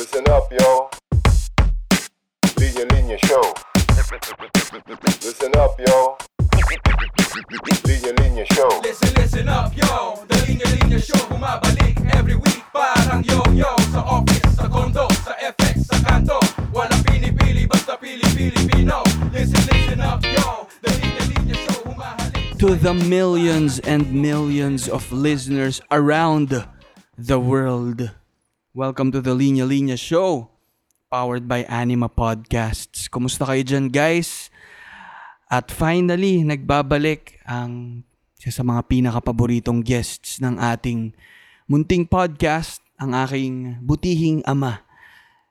Listen up, yo. Linya Linya Show. Listen up, yo. Linya Linya Show. Listen, listen up, yo The Linya Linya Show bumabalik every week Parang yo-yo Sa office, sa condo, sa FX, sa kanto Walang pinipili, basta pili-Pilipino Listen, listen up, yo The Linya Linya Show humahalik to the millions and millions of listeners around the world. Welcome to the Linya Linya Show, powered by Anima Podcasts. Kumusta kayo dyan, guys? At finally, nagbabalik ang isa sa mga pinakapaboritong guests ng ating munting podcast, ang aking butihing ama,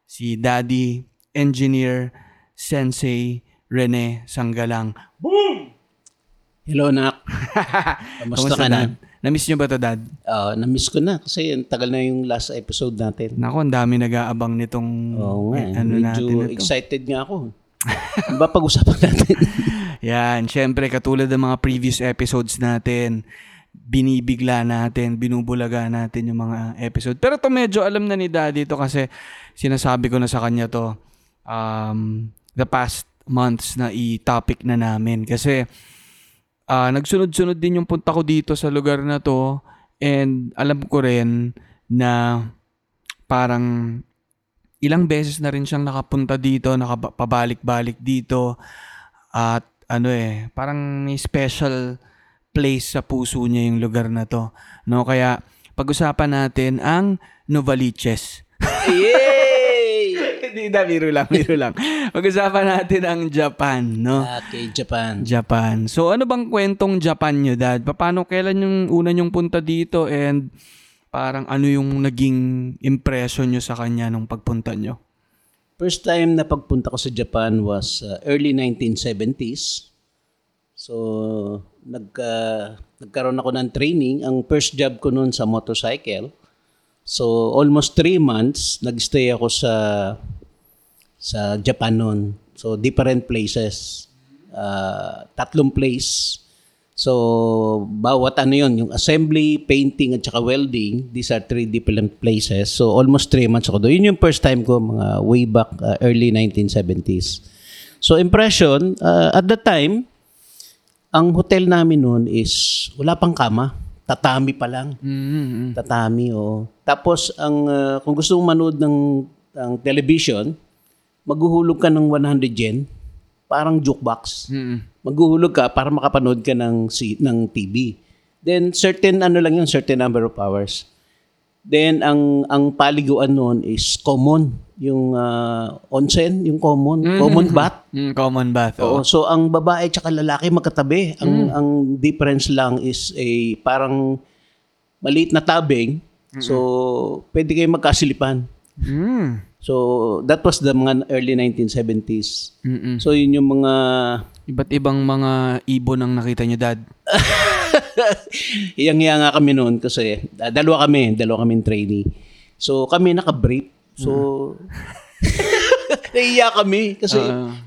si Daddy Engineer Sensei Rene Sanggalang. Hello, nak. Kamusta ka na? Dad? Na-miss nyo ba to, Dad? Ah, na-miss ko na kasi ang tagal na yung last episode natin. Nako, ang dami nag-aabang nitong Oo nga, eh, ano medyo natin excited nga ako. ano ba pag-usapan natin? Yan, syempre katulad ng mga previous episodes natin, binibigla natin, binubulaga natin yung mga episode. Pero to medyo alam na ni Daddy to kasi sinasabi ko na sa kanya to um, the past months na i-topic na namin. Kasi ah, nagsunod-sunod din yung punta ko dito sa lugar na to and alam ko rin na parang ilang beses na rin siyang nakapunta dito, nakapabalik-balik dito at ano eh, parang may special place sa puso niya yung lugar na to. No, kaya pag-usapan natin ang Novaliches. Yay! Hindi na, biro lang, biro lang. Pag-usapan natin ang Japan, no? Okay, Japan. Japan. So ano bang kwentong Japan nyo, Dad? Paano, kailan yung una nyong punta dito and parang ano yung naging impression nyo sa kanya nung pagpunta nyo? First time na pagpunta ko sa Japan was uh, early 1970s. So, nagka, nagkaroon ako ng training. Ang first job ko noon sa motorcycle. So, almost three months, nagstay ako sa sa Japan noon. So, different places. Uh, tatlong place. So, bawat ano yun, yung assembly, painting, at saka welding, these are three different places. So, almost three months ako doon. Yun yung first time ko, mga way back, uh, early 1970s. So, impression, uh, at that time, ang hotel namin noon is wala pang kama. Tatami pa lang. Mm-hmm. Tatami, oh. Tapos, ang, uh, kung gusto mong manood ng, ng television, maghuhulog ka ng 100 yen. Parang jukebox. Mm-hmm. Maghuhulog ka para makapanood ka ng, ng TV. Then, certain ano lang yun, certain number of hours. Then, ang, ang paliguan noon is common. Yung uh, onsen, yung common. Common bath. Mm, common bath. Oo. Oh. So ang babae at lalaki magkatabi. Ang ang difference lang is a parang maliit na tabing. So pwede kayo magkasilipan. Mm. So that was the mga early 1970s. Mm-mm. So yun yung mga Iba't ibang mga ibon ang nakita nyo, Dad. hiyang-hiya nga kami noon kasi ah, dalawa kami, dalawa kaming trainee. So kami naka-brief. So Nahiya kami kasi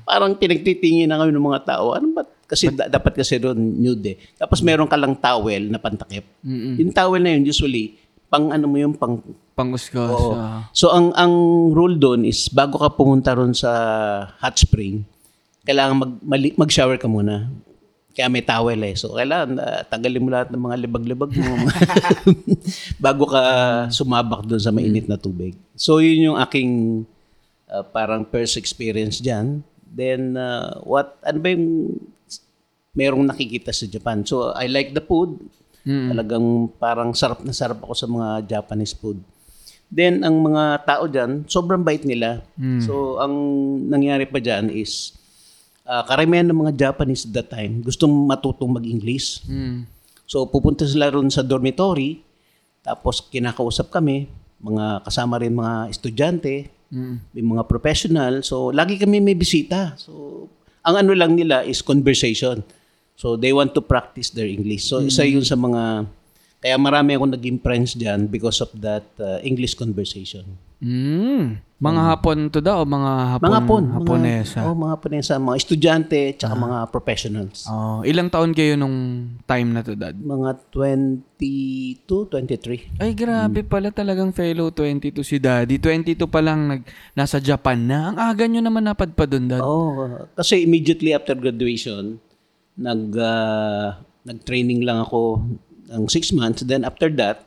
parang pinagtitingin na kami ng mga tao. Ano ba? Kasi da- dapat kasi doon nude eh. Tapos meron ka lang towel na pantakip. Yung towel na yun usually pang ano mo yung pang Panguskos. Oo. ah. So ang ang rule doon is bago ka pumunta ron sa hot spring, kailangan mag mali- mag-shower ka muna. Kaya may towel eh. So kailangan ah, tanggalin mo lahat ng mga libag-libag mo bago ka sumabak doon sa mainit na tubig. So yun yung aking ah, parang first experience diyan. Then ah, what ano ba yung merong nakikita sa Japan. So I like the food. Talagang parang sarap na sarap ako sa mga Japanese food. Then, ang mga tao dyan, sobrang bait nila. So, ang nangyari pa dyan is, ah, karamihan ng mga Japanese at that time, gustong matutong mag-English. Mm. So, pupunta sila ron sa dormitory, tapos kinakausap kami, mga kasama rin mga estudyante, may mga professional. So, lagi kami may bisita. So, ang ano lang nila is conversation. So, they want to practice their English. So, isa yun sa mga, kaya marami akong naging friends dyan because of that uh, English conversation. Mm. Mga Hapon to daw o mga Hapon, Mga Hapon. Haponesa? Mga, oh, mga Haponesa. Mga estudyante, tsaka mga professionals. Oh, ilang taon kayo nung time na to, Dad? Mga 22, 23. Ay, grabe pala talagang fellow 22 si Daddy. 22 pa lang nag, nasa Japan na. Ang aga nyo naman napadpa doon, Dad. Oh, kasi immediately after graduation, nag ah, nag-training lang ako ng six months. Then after that,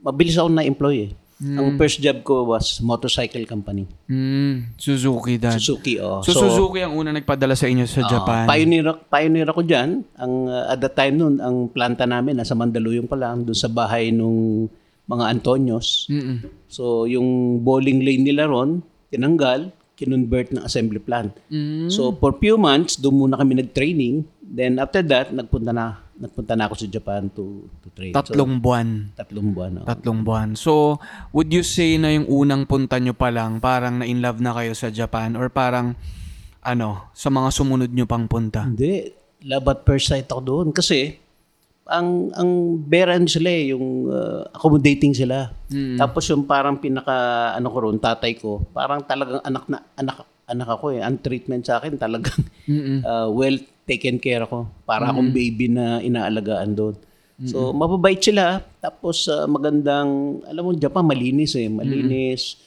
mabilis ako na-employ eh. Ang first job ko was motorcycle company. Mm, Suzuki, Dad. Suzuki, oh. So, Suzuki ang una nagpadala sa inyo sa Japan. Pioneer, pioneer ako dyan. Ang, uh, at that time noon, ang planta namin nasa Mandaluyong pa lang, doon sa bahay nung mga Antonios. Mm-mm. So, yung bowling lane nila ron, tinanggal, kinonvert ng assembly plant. Mm. So, for few months, doon muna kami nag-training. Then, after that, nagpunta na nagpunta na ako sa Japan to, to train. Tatlong buwan. So, tatlong buwan. oh. Tatlong buwan. So, would you say na yung unang punta nyo pa lang, parang na-in love na kayo sa Japan? Or parang, ano, sa mga sumunod nyo pang punta? Hindi. Love at first sight ako doon. Kasi, ang ang beran sila eh, yung uh, accommodating sila. Tapos yung parang pinaka ano ko ron, tatay ko, parang talagang anak na anak anak ako eh. Ang treatment sa akin talagang uh, well taken care ako. Para akong baby na inaalagaan doon. So mababait sila. Tapos uh, magandang alam mo Japan malinis eh, malinis.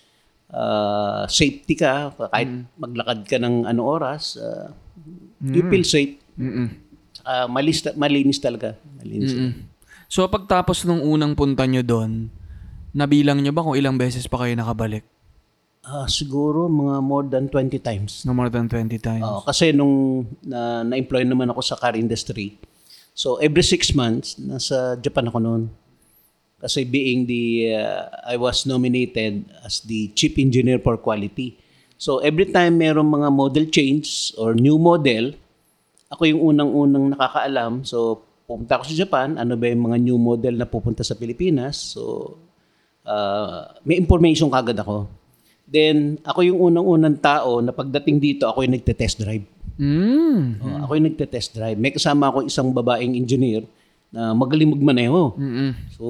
Uh, safety ka kahit maglakad ka ng ano oras, uh, you feel safe. Mm-mm. Ah, malis, malinis talaga. Malinis. So, pagtapos nung unang punta nyo doon, nabilang nyo ba kung ilang beses pa kayo nakabalik? Ah, siguro mga more than 20 times. No more than 20 times. Oo, kasi nung na, na-employ naman ako sa car industry, so every six months, nasa Japan ako noon. Kasi being the, uh, I was nominated as the Chief Engineer for Quality. So every time merong mga model change or new model, ako yung unang-unang nakakaalam. So pupunta ako sa Japan, ano ba yung mga new model na pupunta sa Pilipinas. So uh, may information kagad ako. Then, ako yung unang-unang tao na pagdating dito, ako yung nagte-test drive. Mm. Oh, ako yung nagte-test drive. May kasama ako isang babaeng engineer na magaling magmaneho. Mm-mm. So,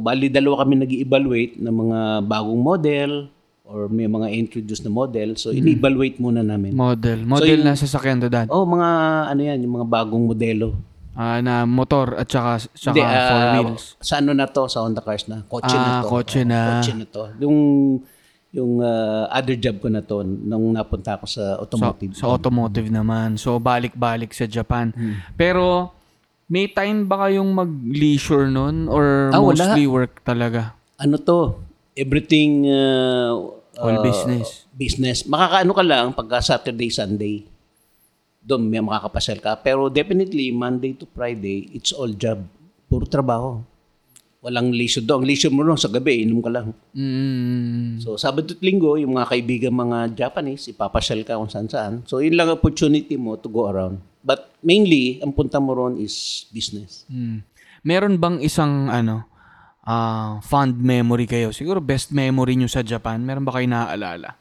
bali dalawa kami nag evaluate ng mga bagong model or may mga introduce na model. So, in-evaluate muna namin. Model. Model na sasakyan to, Dad. Oh, mga ano yan, yung mga bagong modelo. Ah, na motor at saka, saka Hindi, four ah, wheels. Sa ano na to, sa Honda Cars na. Kotse Ah, na to. kotse na. Kotse na to. Yung, yung ah, other job ko na to, nung napunta ako sa automotive. Sa automotive naman. So, balik-balik sa Japan. Pero, may time ba kayong mag-leisure nun? Or Ah, wala. mostly work talaga? ano to, everything uh, All uh, business. Business. Makakaano ka lang pagka Saturday, Sunday. Doon may makakapasel ka. Pero definitely, Monday to Friday, it's all job. Puro trabaho. Walang leisure doon. Ang leisure mo doon sa gabi, inom ka lang. Mm. So, Sabado at Linggo, yung mga kaibigan mga Japanese, ipapasyal ka kung saan saan. So, yun lang opportunity mo to go around. But mainly, ang punta mo ron is business. Mm. Meron bang isang ano ah fond memory kayo? Siguro best memory nyo sa Japan. Meron ba kayo naaalala?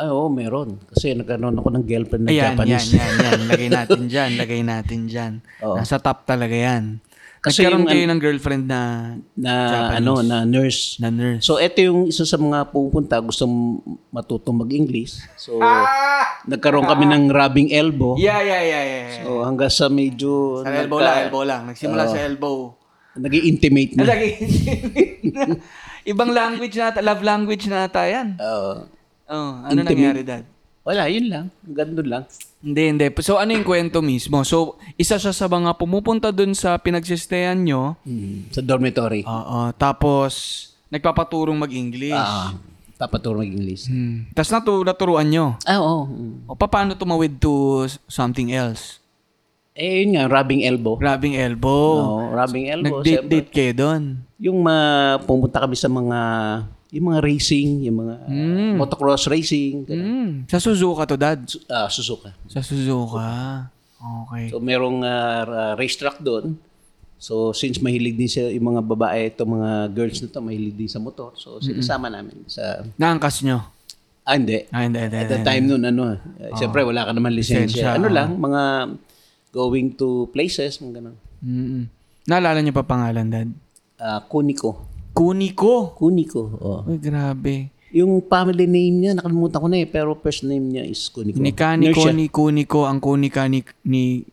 Ay, oo, meron. Kasi nagkaroon ako ng girlfriend na Ayan, Japanese. yan, yan, yan. Lagay natin dyan. Lagay natin dyan. Oo. Nasa top talaga yan. Kasi Nagkaroon yung kayo ng girlfriend na, na ano na nurse. na nurse. So ito yung isa sa mga pupunta gusto matutong mag-English. So nagkaroon kami ng rubbing elbow. Yeah, yeah, yeah, yeah. yeah. So hanggang sa medyo Sa elbow lang, elbow lang. Nagsimula sa elbow. nag-intimate na. Lagi. Ibang language na love language na ata yan. Oo. Oh, ano nangyari, Dad? Wala, yun lang. Ganun lang. Hindi, hindi. So, ano yung kwento mismo? So, isa siya sa mga pumupunta dun sa pinagsistayan nyo. Hmm, Sa dormitory. Oo. Tapos, nagpapaturong mag-English. Ah, papaturo mag-English. Hmm. Tapos natu- naturuan nyo. Ah, oo. Mm. O, paano tumawid to something else? Eh, yun nga, rubbing elbow. Grabbing elbow. Oo, rubbing elbow. Nag-date-date kayo doon. Yung ma pumunta kami sa mga yung mga racing, yung mga uh, motocross racing, ganun. Hmm. Sa Suzuka to, Dad. Ah, Suzuka. Sa Suzuka. Okay. So merong uh, uh, racetrack doon. So since mahilig din siya yung mga babae, ito mga girls na to mahilig din sa motor. So sinasama namin sa Naangkas nyo. Ah, hindi. Ah, hindi, hindi, At the time noon ano, uh, siyempre wala ka naman Lisensya. Ano oh. lang, mga going to places, mga ganun. Mm-mm. Naalala nyo pa pangalan, Dad? Ah, Kuniko. Kuniko. Kuniko. Oh. Uy, grabe. Yung family name niya, nakalimutan ko na eh, pero first name niya is Kuniko. Ni Kaniko, ni Kuniko, ang kunika ni, ni,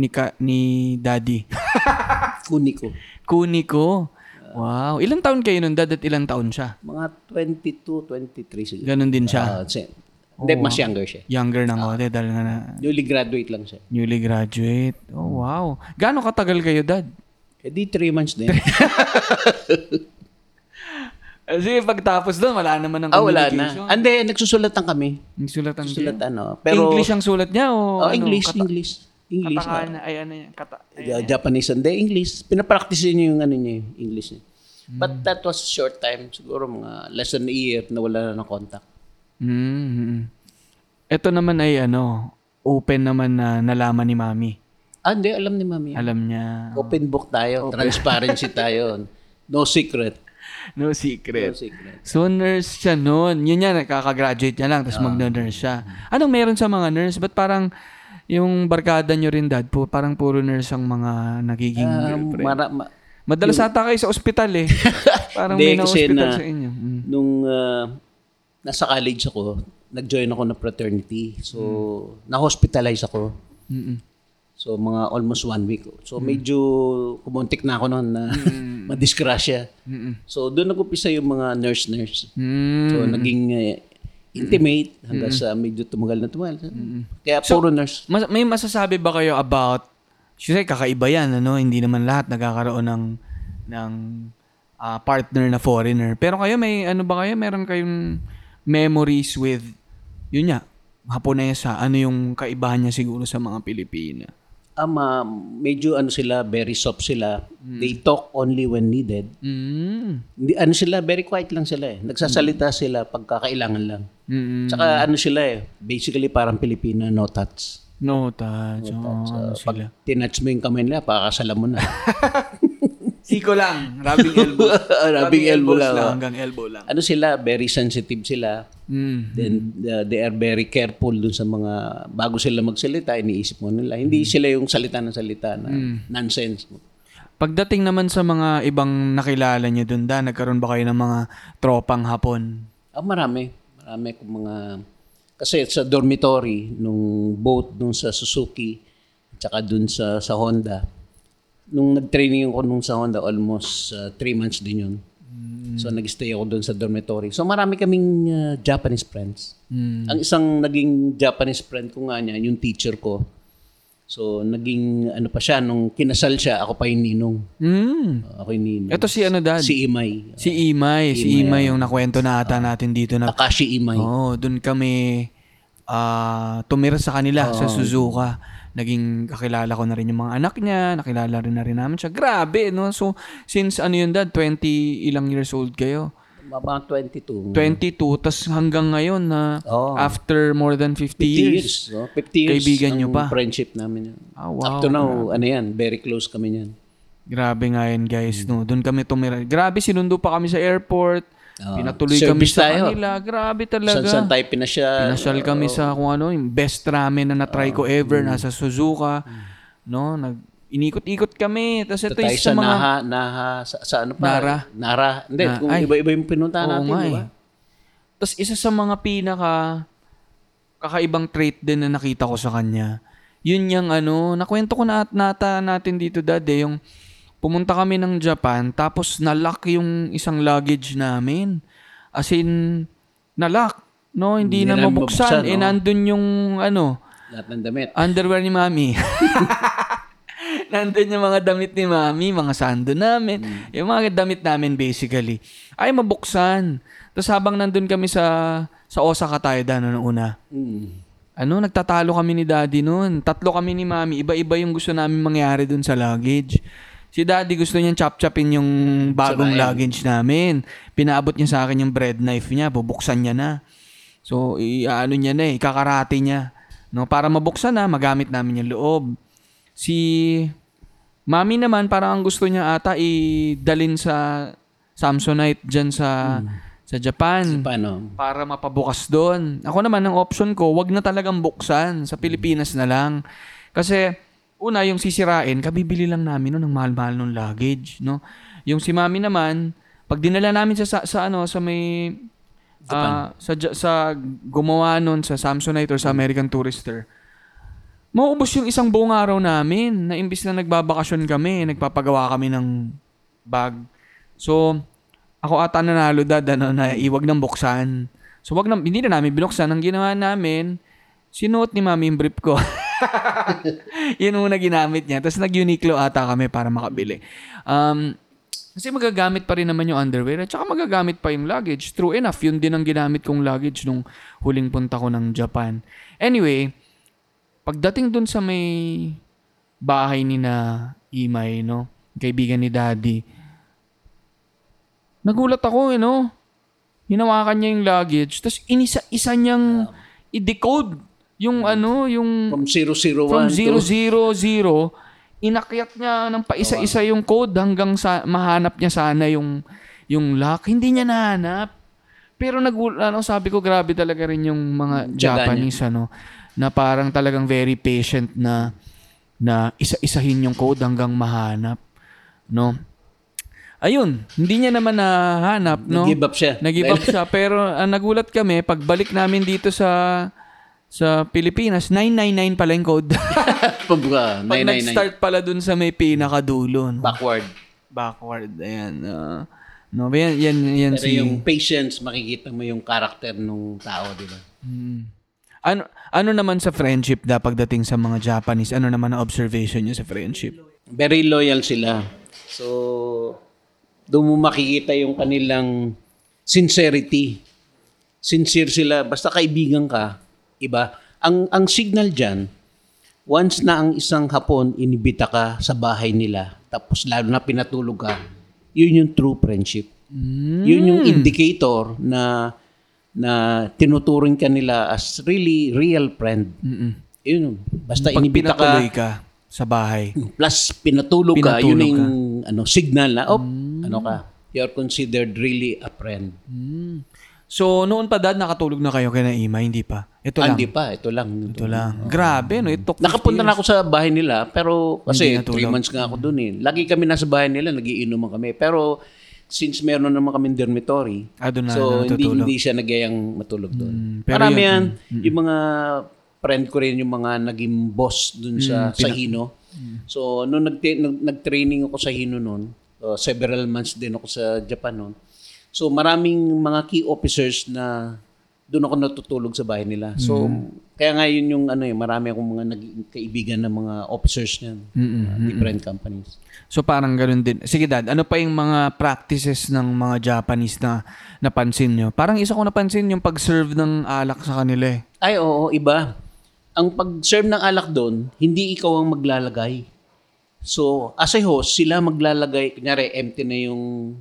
ni, ka, ni Daddy. Kuniko. Kuniko. Wow. Ilang taon kayo nun, dad, at ilang taon siya? Mga 22, 23 siguro. Ganon din siya. Ah, si- Hindi, mas younger siya. Younger ng konti dahil nga na Newly graduate lang siya. newly graduate. Oh, wow. Gaano katagal kayo, dad? Eh di 3 months din. Kasi pagtapos doon, wala naman ng ah, wala communication. na. Ande, nagsusulatan kami. Nagsulatan kayo. Sulat ano. Pero, English ang sulat niya o Oh, ano? English, Kata- English. English. Katakana, ay ano yan, kata, ay, Uh, Japanese hindi English. Pinapractice niya yung ano niya, yung English niya. But that was short time. Siguro mga less than a year na wala na ng contact. mm Ito naman ay ano, open naman na nalaman ni Mami. Ah, hindi. Alam ni Mami. Alam niya. Open book tayo. Transparency tayo. No secret. No No secret. secret. So, nurse siya noon. Yun yan, nakaka-graduate niya lang, tapos mag-nurse siya. Anong meron sa mga nurse? Ba't parang yung barkada nyo rin, dad, po, parang puro nurse ang mga nagiging Um, girlfriend? mara, ma- Madalas ata kayo sa ospital eh. parang may na-hospital na- sa inyo. Mm. nung ah, nasa college ako, nag-join ako ng fraternity. So, na-hospitalize ako. Mm-mm. So, mga almost one week. So, medyo kumuntik na ako noon na madisgrasya. Mm-mm. So, doon nag-upisa yung mga nurse-nurse. Mm. So, naging eh, intimate hanggang sa medyo tumagal na tumagal. Kaya puro nurse. Mas, may masasabi ba kayo about, kasi kakaiba yan, ano? Hindi naman lahat nagkakaroon ng, ng ah, partner na foreigner. Pero kayo, may ano ba kayo? Meron kayong memories with, yun nga, Haponesa, ano yung kaibahan niya siguro sa mga Pilipina? Ama, medyo ano sila, very soft sila. They talk only when needed. Mm. Hindi, ano sila, very quiet lang sila eh. Nagsasalita sila pagka kailangan lang. Mm. Tsaka ano sila eh, basically parang Pilipina, no touch. No touch. Oo, ano sila. Pag tinouch mo yung kamay nila, pakakasalam mo na. Siko lang. Rubbing elbow. Rubbing elbow lang, oh. Hanggang elbow lang. ano sila, very sensitive sila. Mm. Then uh, they are very careful dun sa mga bago sila magsalita, iniisip mo nila. Hindi sila yung salita ng salita na nonsense. Pagdating naman sa mga ibang nakilala niyo dun, da, nagkaroon ba kayo ng mga tropang hapon? Ah, marami. Marami kong mga... Kasi sa dormitory, nung boat nung sa Suzuki, tsaka dun sa, sa Honda, nung nag-training ako nung sa Honda, almost uh, three months din yun. So nag-stay ako dun sa dormitory. So marami kaming uh, Japanese friends. Mm. Ang isang naging Japanese friend ko nga niya, yung teacher ko. So naging ano pa siya, nung kinasal siya, ako pa yung ninong. Mm. Uh, ako yung ninong. Ito si ano, dad? Si Imay. Si Imay. Si Imay yung nakwento na ata natin dito na Takashi Imay. Oo, doon kami ah tumira sa kanila sa Suzuka. Naging kakilala ko na rin yung mga anak niya, nakilala rin na rin namin siya. Grabe, no? So, since ano yun dad, 20 ilang years old kayo? Mga 22. 22, tas hanggang ngayon na Oo. after more than 50, 50 years. years. no? 50 years Kaibigan nyo pa. friendship namin. Yan. Ah, wow. Up to now, ano yan, very close kami yan. Grabe nga yan, guys, no? Doon kami tumira. Grabe, sinundo pa kami sa airport. Oo. Pinatuloy kami sa tayo. kanila. Grabe talaga. Saan, saan tayo pinasya? Pinasyal kami sa kung ano, yung best ramen na na-try ko ever, nasa Suzuka. No, nag inikot-ikot kami. Tapos ito yung sa, sa mga Naha, Naha, sa, sa ano pa? Nara. Nara. Hindi, Na- kung ay. iba-iba yung pinunta natin, di ba? eh. Tapos isa sa mga pinaka kakaibang trait din na nakita ko sa kanya. Yun yung ano, nakwento ko na at nata natin dito dati, yung pumunta kami ng Japan, tapos nalock yung isang luggage namin. As in, nalock. No, hindi, Hindi na mabuksan. mabuksan, eh, no? nandun yung ano, Lahat ng damit. underwear ni mami. Nandun yung mga damit ni mami, mga sando namin. Yung mga damit namin basically. Ay mabuksan. Tapos habang nandun kami sa sa Osaka tayo da noong una. Mm. Ano, nagtatalo kami ni daddy noon. Tatlo kami ni mami. Iba-iba yung gusto namin mangyari dun sa luggage. Si daddy gusto niyang chop-chopin yung bagong Sarayan. luggage namin. Pinaabot niya sa akin yung bread knife niya. Bubuksan niya na. So, i-ano niya na eh. Kakarate niya. No, para mabuksan na, magamit namin yung loob. Si Mami naman, parang ang gusto niya ata idalin sa Samsonite dyan sa sa Japan Paano? para mapabukas doon. Ako naman, ang option ko, wag na talagang buksan. Sa Pilipinas na lang. Kasi, una, yung sisirain, kabibili lang namin no, ng mahal-mahal ng luggage. No? Yung si mami naman, pag dinala namin sa, sa, sa ano, sa may, ah, sa, sa gumawa nun sa Samsonite or sa American Tourister, mauubos yung isang buong araw namin na imbis na nagbabakasyon kami, nagpapagawa kami ng bag. So, ako ata nanalo dad, ano, na iwag ng buksan. So, wag na, hindi na namin binuksan. Ang ginawa namin, sinuot ni mami yung brief ko. Yun muna ginamit niya. Tapos nag-Uniqlo ata kami para makabili. Um, kasi magagamit pa rin naman yung underwear at saka magagamit pa yung luggage. True enough, yun din ang ginamit kong luggage nung huling punta ko ng Japan. Anyway, pagdating dun sa may bahay ni na Imay, no? Kaibigan ni Daddy, nagulat ako, eh, no? Hinawakan niya yung luggage, tapos inisa-isa niyang i-decode yung ano, yung From 001 from to 000, inakyat niya ng paisa-isa yung code hanggang sa mahanap niya sana yung yung lock. Hindi niya nahanap. Pero nag ano sabi ko grabe talaga rin yung mga Japanese ano na parang talagang very patient na na isa-isahin yung code hanggang mahanap, no? Ayun, hindi niya naman nahanap, no? Nag-give up siya. Nag-give up siya. Pero ang nagulat kami, pagbalik namin dito sa sa Pilipinas, 999 pala yung code. Pagbuka, Pag 999. nag-start pala dun sa may pinakadulo. No? Backward. Backward. Ayan. ah. no, yan, yan, yan Pero si... yung patience, makikita mo yung character ng tao, di ba? Ano, ano naman sa friendship da pagdating sa mga Japanese? Ano naman ang observation niyo sa friendship? Very loyal sila. So, doon mo makikita yung kanilang sincerity. Sincere sila. Basta kaibigan ka, iba. Ang, ang signal dyan, once na ang isang hapon inibita ka sa bahay nila, tapos lalo na pinatulog ka, yun yung true friendship. Yun yung indicator na na tinuturing ka nila as really real friend. Yun. Basta Pag inibita ka, ka sa bahay. plus pinatulog, ka, Pinatulog yun ka. yung ano, signal na, oh, ano ka, you're considered really a friend. So, noon pa dad, nakatulog na kayo kay Naima? Hindi pa? Ito Ah, lang. Hindi pa, ito lang. Ito lang. Grabe, no? It took 50 Nakapunta na ako sa bahay nila, pero kasi Hindi natulog. three months nga ako dun eh. Lagi kami nasa bahay nila, nagiinuman kami. Pero since meron naman kami dormitory, Ah, doon na so hindi, natutulog. hindi siya nagyayang matulog doon. Mm, pero Marami yun- yan. Yung mga friend ko rin, yung mga naging boss dun Mm, sa, sa Hino. So, nung nag, nag, nag-training ako sa Hino noon, uh, several months din ako sa Japan noon. So, maraming mga key officers na doon ako natutulog sa bahay nila. So, kaya nga yun yung ano eh, marami akong mga naging kaibigan ng mga officers niyan. uh, different companies. So parang ganun din. Sige dad, ano pa yung mga practices ng mga Japanese na napansin nyo? Parang isa ko napansin yung pag-serve ng alak sa kanila eh. Ay, oo, iba. Ang pag-serve ng alak doon, hindi ikaw ang maglalagay. So, as a host, sila maglalagay, kunyari, empty na yung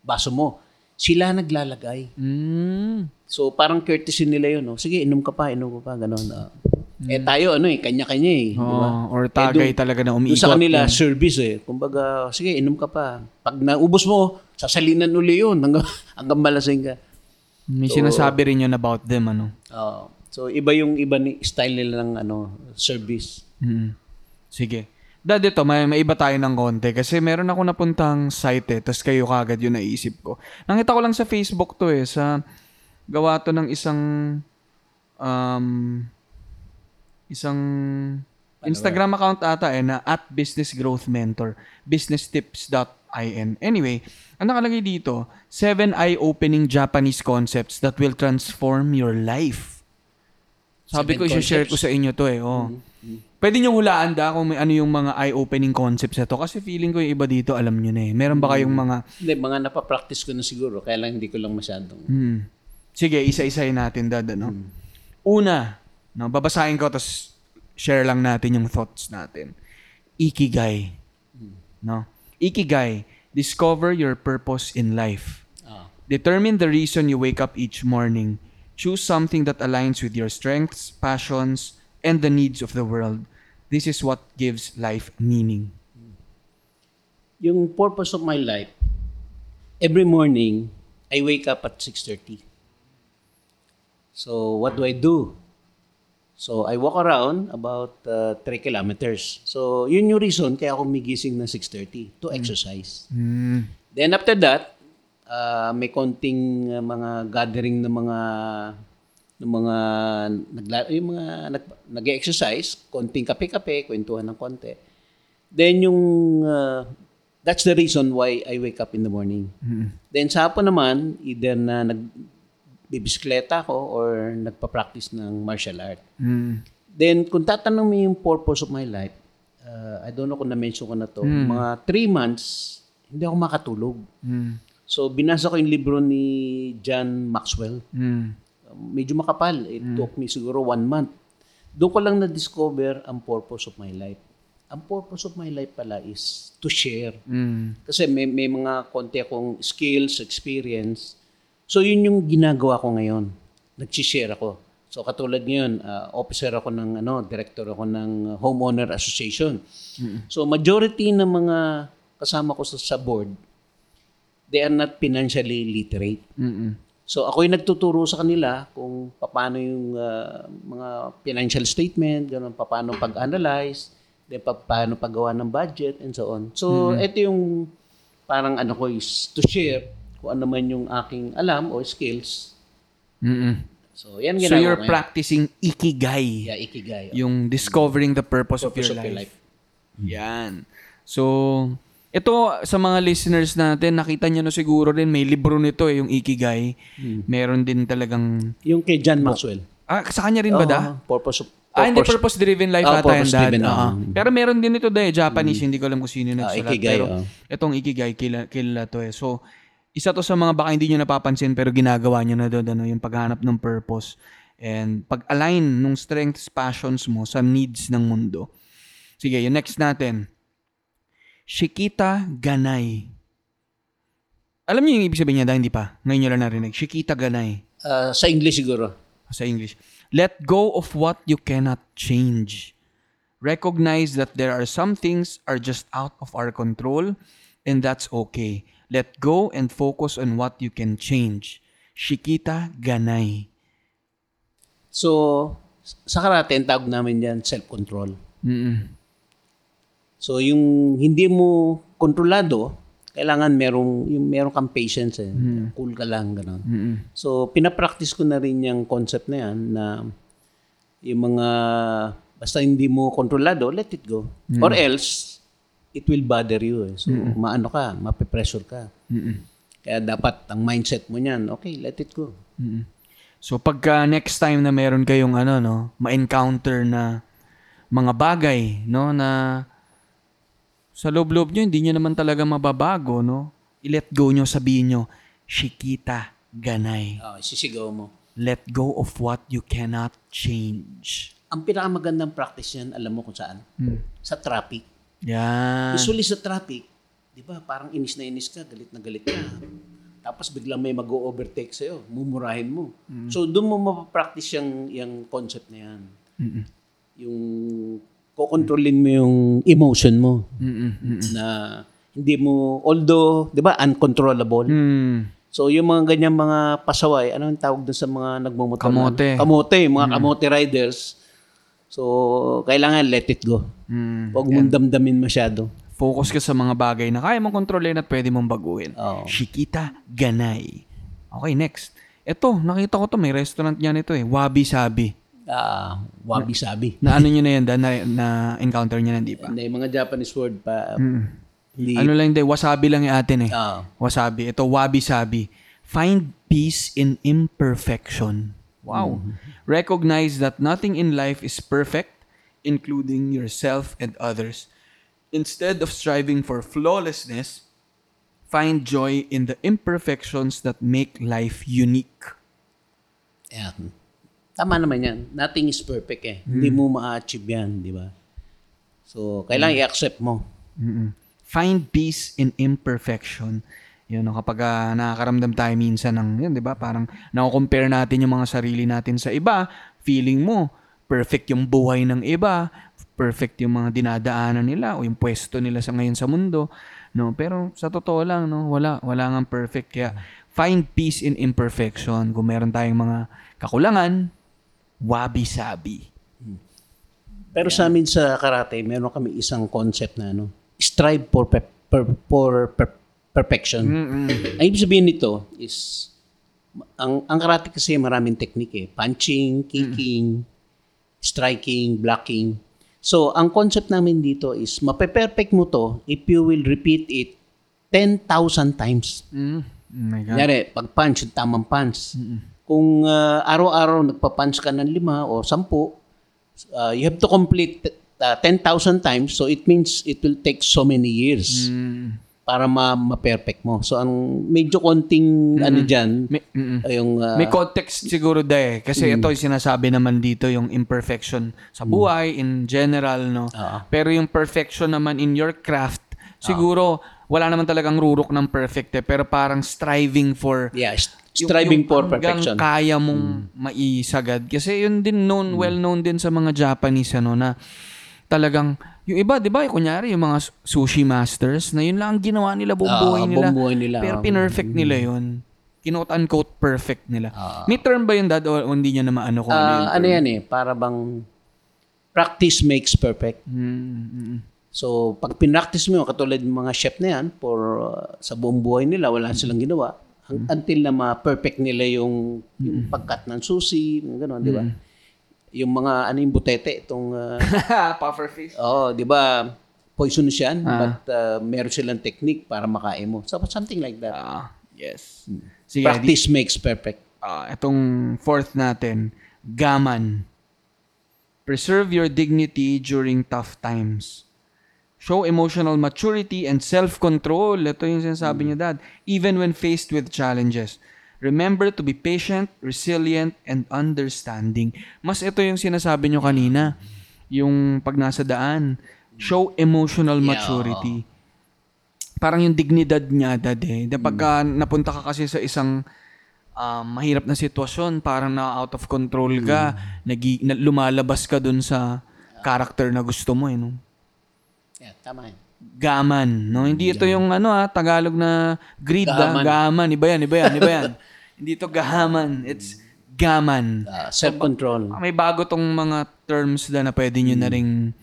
baso mo. Sila naglalagay. Mm. So, parang courtesy nila yun. No? Sige, inom ka pa, inom ka pa, gano'n. ah. Eh, tayo, ano eh, kanya-kanya eh. Oh, or Eh, tagay doon- talaga na umiikot. sa kanila, Yan. service eh. Kumbaga, sige, inom ka pa. Pag naubos mo, sasalinan uli yun hanggang, hanggang malasing ka. May sinasabi rin yun about them, ano? Oo. so, iba yung iba ni style nila ng ano, service. Mm. Sige. Dad, ito, may, may iba tayo ng konti. Kasi meron ako napuntang site eh. Tapos kayo kagad yung naisip ko. Nakita ko lang sa Facebook to eh. Sa, gawa to ng isang, um, isang Instagram account ata eh, na at Business Growth Mentor. Businesstips.in. Anyway, ang nakalagay dito, seven eye-opening Japanese concepts that will transform your life. Sabi ko, Seven i-share ko sa inyo to eh. Oh. Pwede nyo hulaan da kung may ano yung mga eye-opening concepts na to. Kasi feeling ko yung iba dito, alam nyo na eh. Meron ba kayong mga... Hindi, mga napapractice ko na siguro. Kaya lang hindi ko lang masyadong. Hmm. Sige, isa-isahin natin, dad. Ano? Una, no, babasahin ko, tapos share lang natin yung thoughts natin. Ikigai. No? Ikigai, discover your purpose in life. Ah. Determine the reason you wake up each morning. Choose something that aligns with your strengths, passions, and the needs of the world. This is what gives life meaning. Yung purpose of my life, every morning, I wake up at 6.30. So, what do I do? So, I walk around about uh, 3 kilometers. So, yun yung reason kaya ako migising na 6.30 to exercise. Mm. Then after that, Ah, may konting ah, mga gathering ng mga ng mga nagla, yung mga nag, nag-exercise, konting kape-kape, kwentuhan ng konti. Then yung ah, that's the reason why I wake up in the morning. Then sa hapon naman, either na nag bibisikleta ako or nagpa-practice ng martial art. Mm. Then, kung tatanong mo yung purpose of my life, uh, I don't know kung na-mention ko na to, mga three months, hindi ako makatulog. Mm. So, binasa ko yung libro ni John Maxwell. Mm. Medyo makapal. It took me siguro one month. Doon ko lang na-discover ang purpose of my life. Ang purpose of my life pala is to share. Mm. Kasi may, may mga konti akong skills, experience. So, yun yung ginagawa ko ngayon. Nag-share ako. So, katulad ngayon, ah, officer ako ng, ano, director ako ng Homeowner Association. So, majority ng mga kasama ko sa, sa board, they are not financially literate. Mm. So, ako yung nagtuturo sa kanila kung paano yung ah, mga financial statement, ganun, paano pag-analyze, then pa- paano paggawa ng budget, and so on. So, ito yung parang ano ko is to share kung ano man yung aking alam or skills. Mm. So, yan So ginagawa you're ko ngayon. practicing ikigai. Yeah, ikigai. Yung discovering the purpose, of, Purpose your, of your life. Yan. So, ito sa mga listeners natin, nakita nyo na siguro din, may libro nito eh, yung Ikigai. Meron din talagang... Yung kay John Maxwell. Ah, sa kanya rin ba da? Oo, purpose of Ah, hindi, purpose-driven life Ah, ata yan, dad. ah. Pero meron din ito dahil Japanese, hindi ko alam kung sino nagsulat. Ikigai, pero oh. itong Ikigai, kilala, kilala to eh. So, isa to sa mga baka hindi nyo napapansin pero ginagawa nyo na doon, ano, yung paghanap ng purpose and pag-align ng strengths, passions mo sa needs ng mundo. Sige, yung next natin. Shikita Ganay. Alam niyo yung ibig sabihin niya dahil hindi pa? Ngayon nyo lang narinig. Shikita Ganay Ah, sa English siguro. sa English. Let go of what you cannot change. Recognize that there are some things are just out of our control and that's okay. Let go and focus on what you can change. Shikita Ganay. So, sa karate, ang tawag namin yan, self-control. Mm-mm. So, yung hindi mo kontrolado, kailangan merong, yung meron kang patience eh. Cool ka lang, gano'n. Mm-mm. So, pinapractice ko na rin yung concept na yan na yung mga, basta hindi mo kontrolado, let it go. Or else, it will bother you eh. So, maano ka, mapipressure ka. Mm-mm. Kaya dapat, ang mindset mo niyan, okay, let it go. Mm-mm. So pagka next time na meron kayong ano no, ma-encounter na mga bagay no na sa loob-loob nyo hindi nyo naman talaga mababago no. I-let go nyo, sabihin nyo, Shikita Ganay. Ah, sisigaw mo. Let go of what you cannot change. Ang pinakamagandang practice yan, alam mo kung saan? Sa traffic. Yan. Usually sa traffic, di ba, parang inis na inis ka, galit na galit ka. Tapos biglang may mag-overtake sa'yo, mumurahin mo. So doon mo mapapractice yung, yung concept na yan. Mm-mm. Yung kokontrolin mo yung emotion mo Mm-mm. Mm-mm. na hindi mo, although, di ba, uncontrollable. Hmm. So yung mga ganyan mga pasaway, ano ang tawag doon sa mga nagmumotor? na- Kamote. Kamote, mga kamote riders. So, kailangan let it go. Hmm. Huwag mong damdamin masyado. Focus ka sa mga bagay na kaya mong kontrolin at pwede mong baguhin. Oo. Shikita Ganay. Okay, next. Ito, nakita ko to, may restaurant niya nito eh. Wabi Sabi. Ah, wabi-sabi. Na ano nyo na yan, Dan, na, na encounter niya na, di ba? Hindi, mga Japanese word pa. Hindi. Ano lang din, wasabi lang yung atin eh. Ah, Wasabi. Ito, wabi-sabi. Find peace in imperfection. Wow. Recognize that nothing in life is perfect, including yourself and others. Instead of striving for flawlessness, find joy in the imperfections that make life unique. yeah. Tama naman yan. Nothing is perfect eh. Hindi mo ma-achieve yan, di ba? So, kailangan i-accept mo. Mm-mm. Find peace in imperfection. Yun, no, kapag ah, nakakaramdam tayo minsan ng, yun, di ba, parang nako-compare natin yung mga sarili natin sa iba, feeling mo, perfect yung buhay ng iba, perfect yung mga dinadaanan nila o yung pwesto nila sa ngayon sa mundo. No, pero sa totoo lang, no, wala, wala nga perfect. Kaya, find peace in imperfection. Kung meron tayong mga kakulangan, wabi-sabi. Pero sa amin sa karate, meron kami isang concept na ano, strive for, per, per- for per- perfection. Ang ibig sabihin nito is, ang, ang karate kasi maraming technique eh. Punching, kicking, striking, blocking. So, ang concept namin dito is, mape-perfect mo to if you will repeat it 10,000 times. Mm. Oh my God. Kunyari, pag punch, yung tamang punch. Kung ah, araw-araw nagpa-punch ka ng lima o sampu, ah, you have to complete ah, 10,000 times. So it means it will take so many years para ma- ma-perfect mo. So ang medyo konting ano dyan, May, mm-mm. ay yung ah, May context siguro da eh. Kasi ito yung sinasabi naman dito, yung imperfection sa buhay in general, no? Oo. Pero yung perfection naman in your craft, siguro wala naman talagang rurok ng perfect eh. Pero parang striving for yeah, st- striving yung for perfection. Hmm. kaya mong maisagad. Kasi yun din known, well known din sa mga Japanese ano na talagang yung iba, 'di ba, kunyari yung mga sushi masters na yun lang ang ginawa nila buong Ah, buhay nila. buong nila, Pero pinerfect nila yun. Quote unquote perfect nila. May term ba yun dad o hindi niya na maano kung ano yun? Ah, ano yan eh, para bang practice makes perfect. Mm, mm, So, pag pinractice mo yun, katulad ng mga chef na yan, for, uh, sa buong buhay nila, wala silang ginawa. Hang- Until na ma-perfect nila yung, yung pagkat ng susi, yung gano'n, di ba? Yung mga, ano yung butete, itong, uh, Puffer face. oh, di ba, poisonous yan, but uh, meron silang technique para makain mo. So, something like that. Ah, yes. Sige, di, Practice makes perfect. ah, itong fourth natin, gaman. Preserve your dignity during tough times. Show emotional maturity and self-control. Ito yung sinasabi niya, Dad. Even when faced with challenges. Remember to be patient, resilient, and understanding. Mas ito yung sinasabi niyo kanina. Yung pag nasa daan. Show emotional maturity. Parang yung dignidad niya, Dad eh. Pagka napunta ka kasi sa isang um, mahirap na sitwasyon, parang na out of control ka, nagi, na, lumalabas ka dun sa character na gusto mo eh. No? Yeah, tama yan. Gaman, no? Hindi ito yung ano ah, Tagalog na greed gaman. Gaman. gaman. Iba yan, iba yan, iba yan. Hindi ito gahaman, it's gaman. Uh, self-control. Ah, May bago tong mga terms na na pwede nyo na ring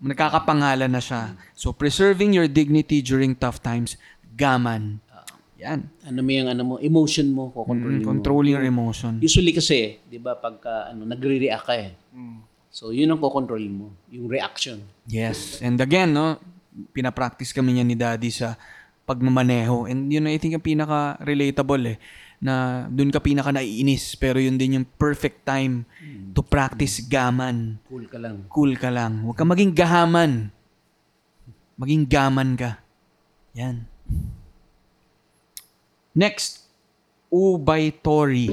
nakakapangalan na siya. So, preserving your dignity during tough times, gaman. Yan. Ano mo yung ano mo, emotion mo, kukontrol mo. Controlling your emotion. Usually kasi, 'di ba, pagka ano nagre-react ka eh. So, 'yun ang kokontrol mo, yung reaction. Yes. And again, no, pinapractice kami niya ni Daddy sa pagmamaneho. And yun, I think, ang pinaka-relatable eh, na dun ka pinaka naiinis, pero yun din yung perfect time to practice gaman. Cool ka lang. Cool ka lang. Huwag ka maging gahaman. Maging gaman ka. Yan. Next, Ubaitori.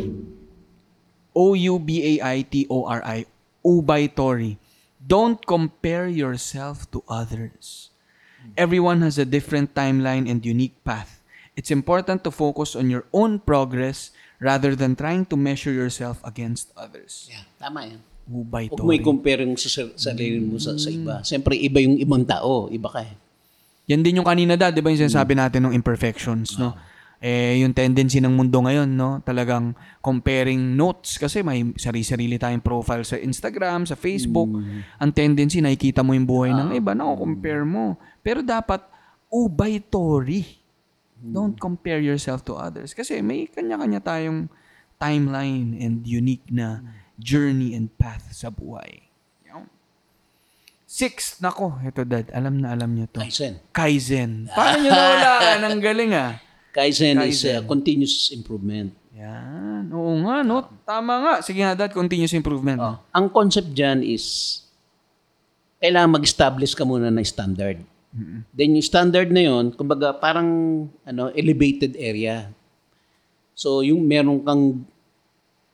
O-U-B-A-I-T-O-R-I. Ubaitori. Don't compare yourself to others. Everyone has a different timeline and unique path. It's important to focus on your own progress rather than trying to measure yourself against others. Yeah, tama 'yan. Ubaitori. Huwag mo i-compare yung sa sa- sarili mo sa, sa iba. Siyempre, iba yung ibang tao. Iba ka eh. Yan din yung kanina da, 'di ba yung sinasabi natin ng imperfections, no? Eh yung tendency ng mundo ngayon, no? Talagang comparing notes kasi may sarili-sarili tayong profile sa Instagram, sa Facebook. Ang tendency nakikita mo yung buhay ng iba, na compare mo. Pero dapat ubay tori. Don't compare yourself to others kasi may kanya-kanya tayong timeline and unique na journey and path sa buhay. Sixth, nako, ito dad, alam na alam niyo to. Kaizen. Kaizen. Paano nyo nawala ng galing ah? Kaizen, is Kaizen. uh, continuous improvement. Yan. Oo nga, no? Tama nga. Sige nga, dad. Continuous improvement. Oh. Ang concept dyan is, kailangan mag-establish ka muna ng standard. Then yung standard na yon, kumbaga parang ano, elevated area. So yung meron kang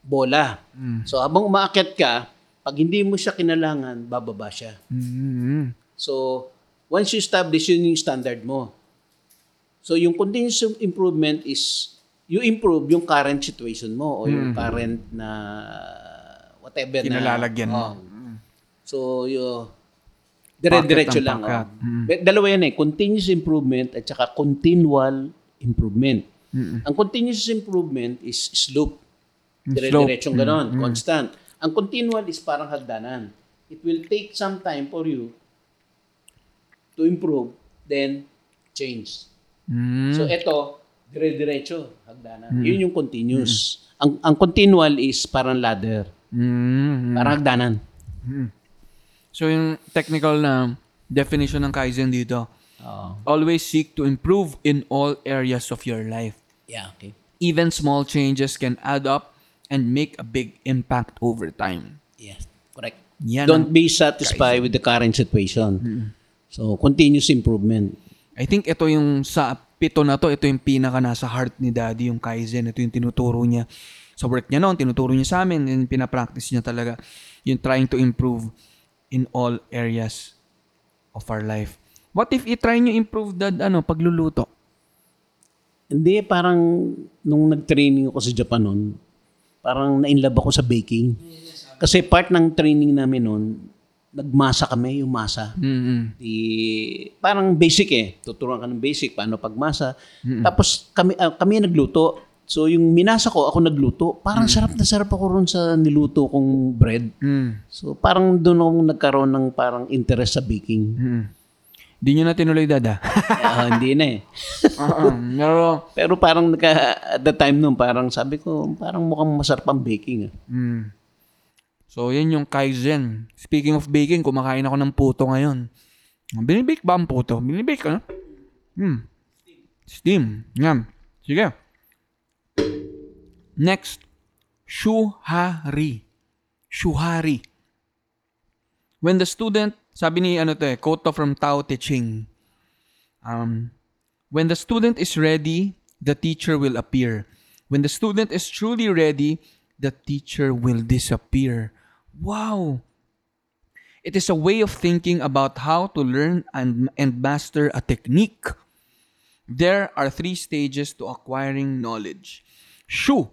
bola. So habang umaakyat ka, pag hindi mo siya kinalangan, bababa siya. Mhm. So once you establish yun yung standard mo. So yung continuous improvement is you improve yung current situation mo o yung current na whatever Kinalalagyan na mo. oh. So you dire-diretso lang. Oh. Dalawa yan eh, continuous improvement at saka continual improvement. Ang continuous improvement is slope. Dire-diretsong ganon, constant. Ang continual is parang hagdanan. It will take some time for you to improve, then change. Mm. So ito, dire-diretso, hagdanan. Yun yung continuous. Ang ang continual is parang ladder, Mm. parang hagdanan. So yung technical na definition ng Kaizen dito, Oo. always seek to improve in all areas of your life. yeah, okay. Even small changes can add up and make a big impact over time. Yes, correct. Yan Don't be satisfied with the current situation. So, continuous improvement. I think ito yung sa pito na to, ito yung pinaka nasa heart ni Daddy, yung Kaizen. Ito yung tinuturo niya sa work niya noon, tinuturo niya sa amin, and pinapractice niya talaga yung trying to improve in all areas of our life. What if i-try nyo improve that ano, pagluluto? Hindi, parang nung nag-training ako sa Japan noon, parang na-inlove ako sa baking. Kasi part ng training namin noon, nagmasa kami, yung masa. Mm-mm. Di, parang basic eh. Tuturuan ka ng basic, paano pagmasa. Tapos kami, ah, kami nagluto. So yung minasa ko, ako nagluto. Parang sarap na sarap ako ron sa niluto kong bread. Mm. So parang doon ako nagkaroon ng parang interest sa baking. Mm. Di nyo na tinuloy, Dada. Ah, hindi na eh. Oo. Pero, Pero parang naka, at the time noon, parang sabi ko, parang mukhang masarap ang baking. ah. mm. So, yan yung Kaizen. Speaking of baking, kumakain ako ng puto ngayon. Binibake ba ang puto? Binibake, ano? Hmm. Steam. Yan. Sige. Next. Shuhari. Shuhari. When the student, sabi ni ano to eh, quote from Tao Te Ching. Um, when the student is ready, the teacher will appear. When the student is truly ready, the teacher will disappear. Wow! It is a way of thinking about how to learn and, and master a technique. There are three stages to acquiring knowledge. Shu,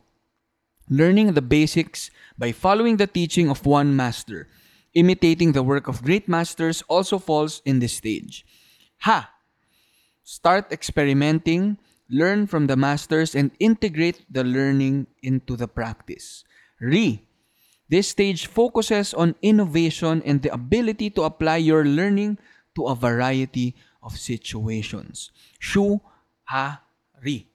learning the basics by following the teaching of one master. Imitating the work of great masters also falls in this stage. Ha, start experimenting, learn from the masters, and integrate the learning into the practice. Re, this stage focuses on innovation and the ability to apply your learning to a variety of situations. Shu, ha, ri.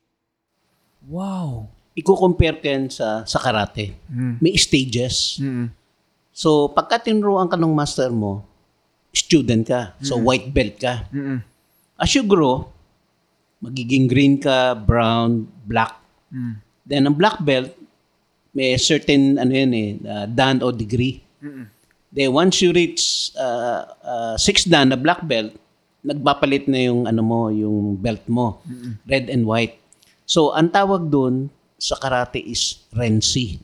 Wow. Iko-compare ko yan sa, sa karate. May stages. So, pagka tinuruan ka ng master mo, student ka. So, white belt ka. As you grow, magiging green ka, brown, black. Then, ang black belt, may certain, ano yan eh, uh, dan o degree. Then, once you reach uh, uh, six dan na black belt, nagpapalit na yung, ano mo, yung belt mo. Red and white. So, ang tawag doon sa karate is Rensi.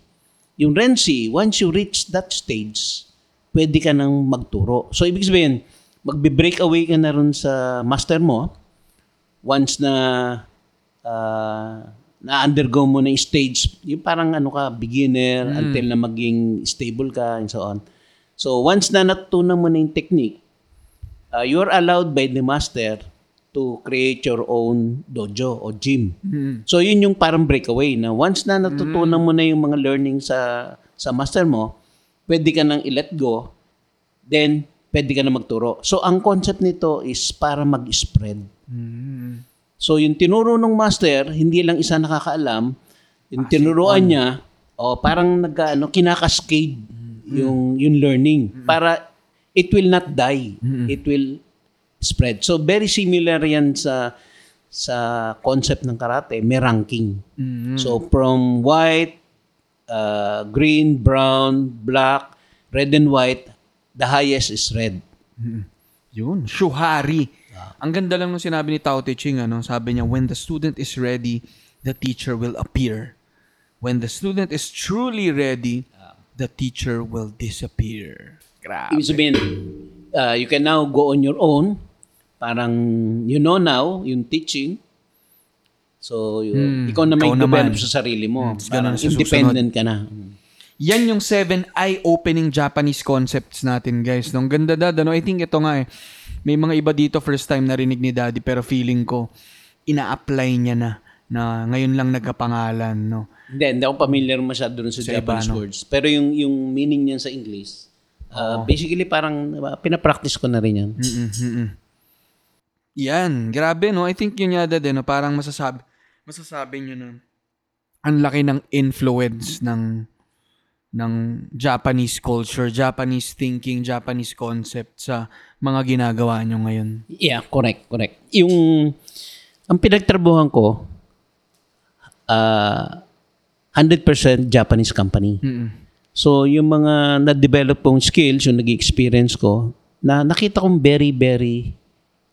Yung Rensi, once you reach that stage, pwede ka nang magturo. So, ibig sabihin, magbe-break away ka na rin sa master mo once na ah, na-undergo mo na yung stage, yung parang ano ka, beginner, until na maging stable ka, and so on. So, once na natutunan mo na yung technique, uh, you're allowed by the master to create your own dojo o gym. So yun yung parang breakaway na once na natutunan mo na yung mga learning sa sa master mo, pwede ka nang i-let go, then pwede ka na magturo. So ang concept nito is para mag-spread. So yung tinuro ng master, hindi lang isa nakakaalam, yung tinuruan niya, o parang nag ano, kinakascade yung yung learning para it will not die. It will spread. So very similar yan sa sa concept ng karate, may ranking. So from white, uh, green, brown, black, red and white, the highest is red. Yun, shuhari. Ang ganda lang nung sinabi ni Tao Te Ching, ano, sabi niya, when the student is ready, the teacher will appear. When the student is truly ready, the teacher will disappear. Grabe. Ibig sabihin, uh, you can now go on your own. Parang you know now yung teaching. So, yun, ikaw na may Hmm. develop sa sarili mo. ganun Parang sa susunod. independent ka na. Yan yung seven eye-opening Japanese concepts natin, guys. Nung ganda dad, ano, I think ito nga eh. May mga iba dito first time narinig ni Daddy pero feeling ko ina-apply niya na na ngayon lang nagkapangalan, no. Hindi, hindi ako familiar masyado dun sa, Sa iba, Japanese no? words. Pero yung yung meaning niyan sa English, uh, basically parang uh, pinapractice ko na rin yan. Mm-mm, mm-mm. Yan, grabe no. I think yun yada din, no? parang masasabi, masasabi nyo na ang laki ng influence ng ng Japanese culture, Japanese thinking, Japanese concept sa mga ginagawa nyo ngayon. Yeah, correct, correct. Yung, ang pinagtrabuhan ko, ah 100% Japanese company. Mm-mm. So, yung mga na-develop kong skills, yung nag experience ko, na nakita kong very, very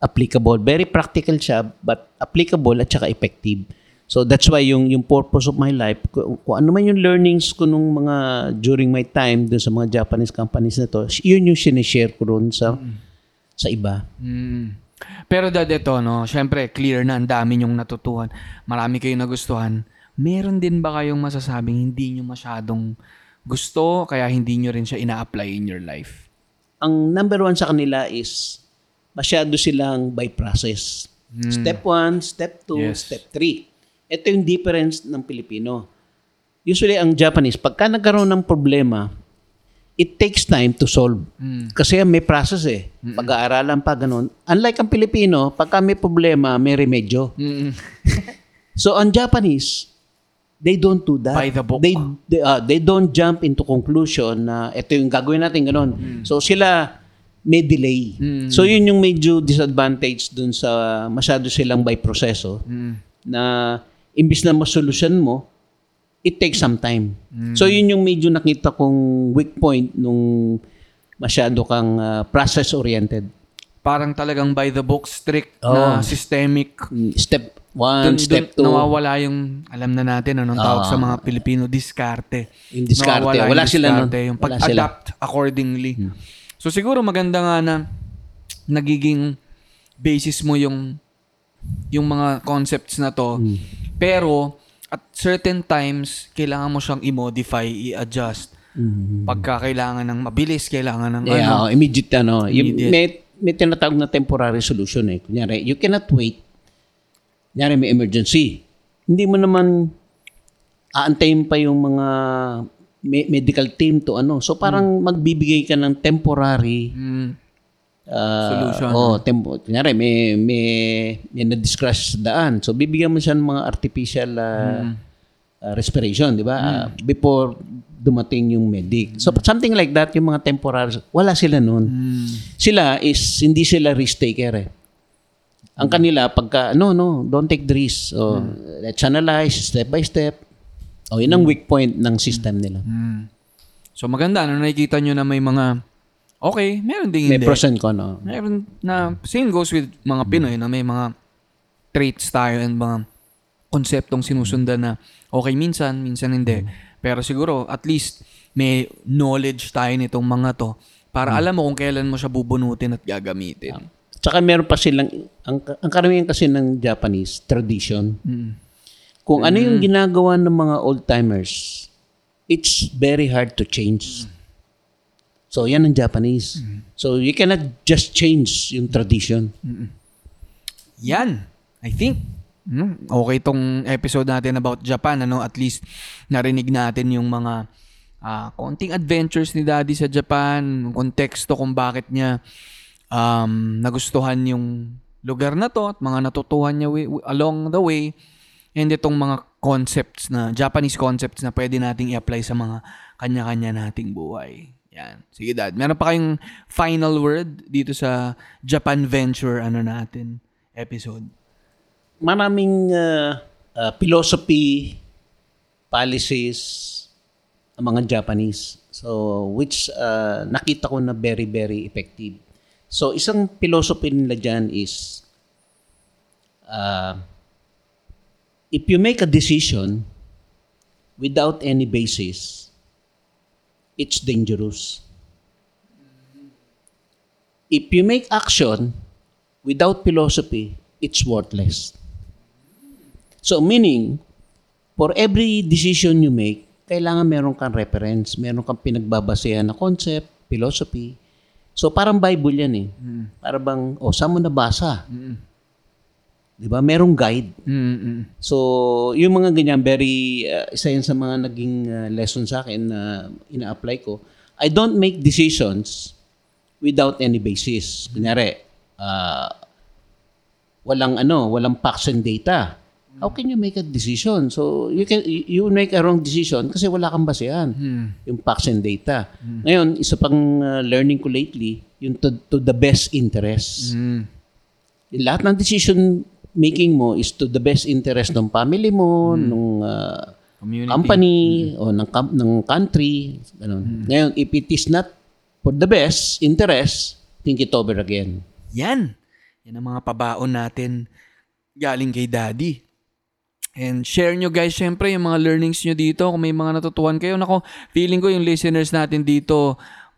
applicable. Very practical siya, but applicable at saka effective. So, that's why yung, yung purpose of my life, kung, kung ano man yung learnings ko nung mga, during my time dun sa mga Japanese companies na to, yun yung sinishare ko ron sa, sa iba. Mm. Pero dad ito, no, syempre clear na ang dami nyong natutuhan. Marami kayong nagustuhan. Meron din ba kayong masasabing hindi nyo masyadong gusto kaya hindi nyo rin siya ina-apply in your life? ang number one sa kanila is masyado silang by process. Step one, step two, Yes. step three. Ito yung difference ng Pilipino. Usually, ang Japanese, pagka nagkaroon ng problema, it takes time to solve. Kasi may process eh. Pag-aaralan pa, ganun. Unlike ang Pilipino, pagka may problema, may remedyo. Mm. So, ang Japanese, they don't do that. By the book. They, they, ah, they don't jump into conclusion na ito yung gagawin natin, ganun. So, sila may delay. So, yun yung medyo disadvantage dun sa masyado silang by proseso na imbis na masolusyon mo, it takes some time. So, yun yung medyo nakita kong weak point nung masyado kang ah, process-oriented. Parang talagang by the book, strict Oh. na systemic. Step one, Dun, step dun two. nawawala yung, alam na natin, anong tawag sa mga Pilipino, diskarte. Yung diskarte. Nawawala Wala yung sila nun. diskarte, Yung Wala sila. Hmm. pag-adapt accordingly. So siguro maganda nga na nagiging basis mo yung yung mga concepts na to. Hmm. Pero at certain times kailangan mo siyang i-modify, i-adjust. Pagka kailangan ng mabilis, kailangan ng. Yeah, ano. oh, immediate ano. Immediate. may, may tinatawag na temporary solution eh. Kunyari, you cannot wait. Kunyari, may emergency. Hindi mo naman aantayin pa yung mga me- medical team to ano. So parang magbibigay ka ng temporary Mm, ah, Solution. Oh, tempo. Kunyari, may, may, may na-discrash sa daan. So bibigyan mo siya ng mga artificial ah, ah, respiration, di ba? Ah, before dumating yung medic. So something like that, yung mga temporary, wala sila noon. Sila is, hindi sila risk taker eh. Ang kanila, pagka, no, no, don't take the risk. So, let's analyze step by step. O, yun ang weak point ng system nila. mm. So maganda, no, nakikita nyo na may mga, okay, meron ding May hindi. pros and con, no? Meron na, same goes with mga Pinoy na may mga traits tayo and mga konseptong sinusundan na okay minsan, minsan hindi. Pero siguro, at least, may knowledge tayo nitong mga to para alam mo kung kailan mo siya bubunutin at gagamitin. Tsaka meron pa silang, ang, ang karamihan kasi ng Japanese, tradition. Mm. Kung ano yung ginagawa ng mga old-timers, it's very hard to change. So, yan ang Japanese. So, you cannot just change yung tradition. Yan. I think. mm, Okay tong episode natin about Japan. Ano? At least narinig natin yung mga ah, konting adventures ni Daddy sa Japan. Konteksto kung bakit niya um, nagustuhan yung lugar na to at mga natutuhan niya wi- along the way. And itong mga concepts na, Japanese concepts na pwede nating i-apply sa mga kanya-kanya nating buhay. Yan. Sige dad, meron pa kayong final word dito sa Japan Venture ano natin episode? Maraming uh, uh, philosophy, policies, ang mga Japanese. So, which uh, nakita ko na very, very effective. So, isang philosophy nila dyan is, uh, if you make a decision without any basis, it's dangerous. If you make action without philosophy, it's worthless. So meaning, for every decision you make, kailangan meron kang reference, meron kang pinagbabasehan na concept, philosophy. So parang Bible yan eh. Para bang, oh, saan mo nabasa? Di ba? Merong guide. Mm-mm. So, yung mga ganyan, very, uh, isa yan sa mga naging uh, lesson sa akin na ina-apply ko. I don't make decisions without any basis. Kunyari, uh, walang ano, walang facts and data. How can you make a decision? So you can you make a wrong decision kasi wala kang basehan. Yung facts and data. Ngayon, isa pang uh, learning ko lately, yung to, to the best interest. Mm. Yung lahat ng decision making mo is to the best interest ng family mo, ng uh, Community. company o ng ng country, ganun. Ngayon, if it is not for the best interest, think it over again. Yan. Yan ang mga pabaon natin galing kay Daddy. And share nyo guys, syempre, yung mga learnings nyo dito. Kung may mga natutuhan kayo. Nako, feeling ko yung listeners natin dito,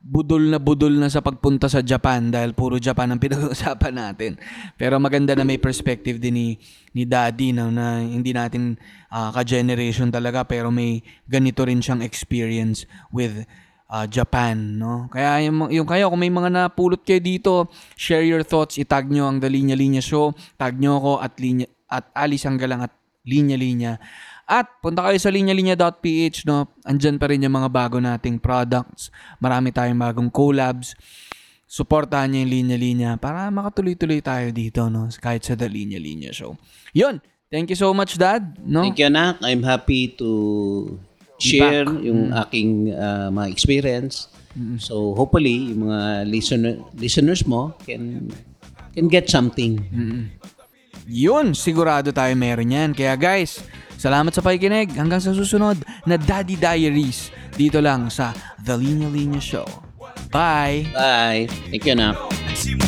budol na budol na sa pagpunta sa Japan dahil puro Japan ang pinag-uusapan natin. Pero maganda na may perspective din ni, ni Daddy no, na hindi natin ah, ka-generation talaga pero may ganito rin siyang experience with uh, Japan, no? Kaya yung, yung kayo, kung may mga napulot kayo dito, share your thoughts, itag nyo ang The Linya Linya Show, tag nyo ako at, linya, at Alice Anggalang at Linya Linya. At punta kayo sa linyalinya.ph, no? Andyan pa rin yung mga bago nating products. Marami tayong bagong collabs. Suportahan nyo yung Linya Linya para makatuloy-tuloy tayo dito, no? Kahit sa The Linya Linya Show. Yun! Thank you so much, Dad. No? Thank you, anak. I'm happy to share yung aking uh, mga experience. So hopefully, yung mga listener, listeners mo can can get something. Yun, sigurado tayo meron yan. Kaya guys, salamat sa pakikinig. Hanggang sa susunod na Daddy Diaries. Dito lang sa The Linya Linya Show. Bye! Bye. Thank you. See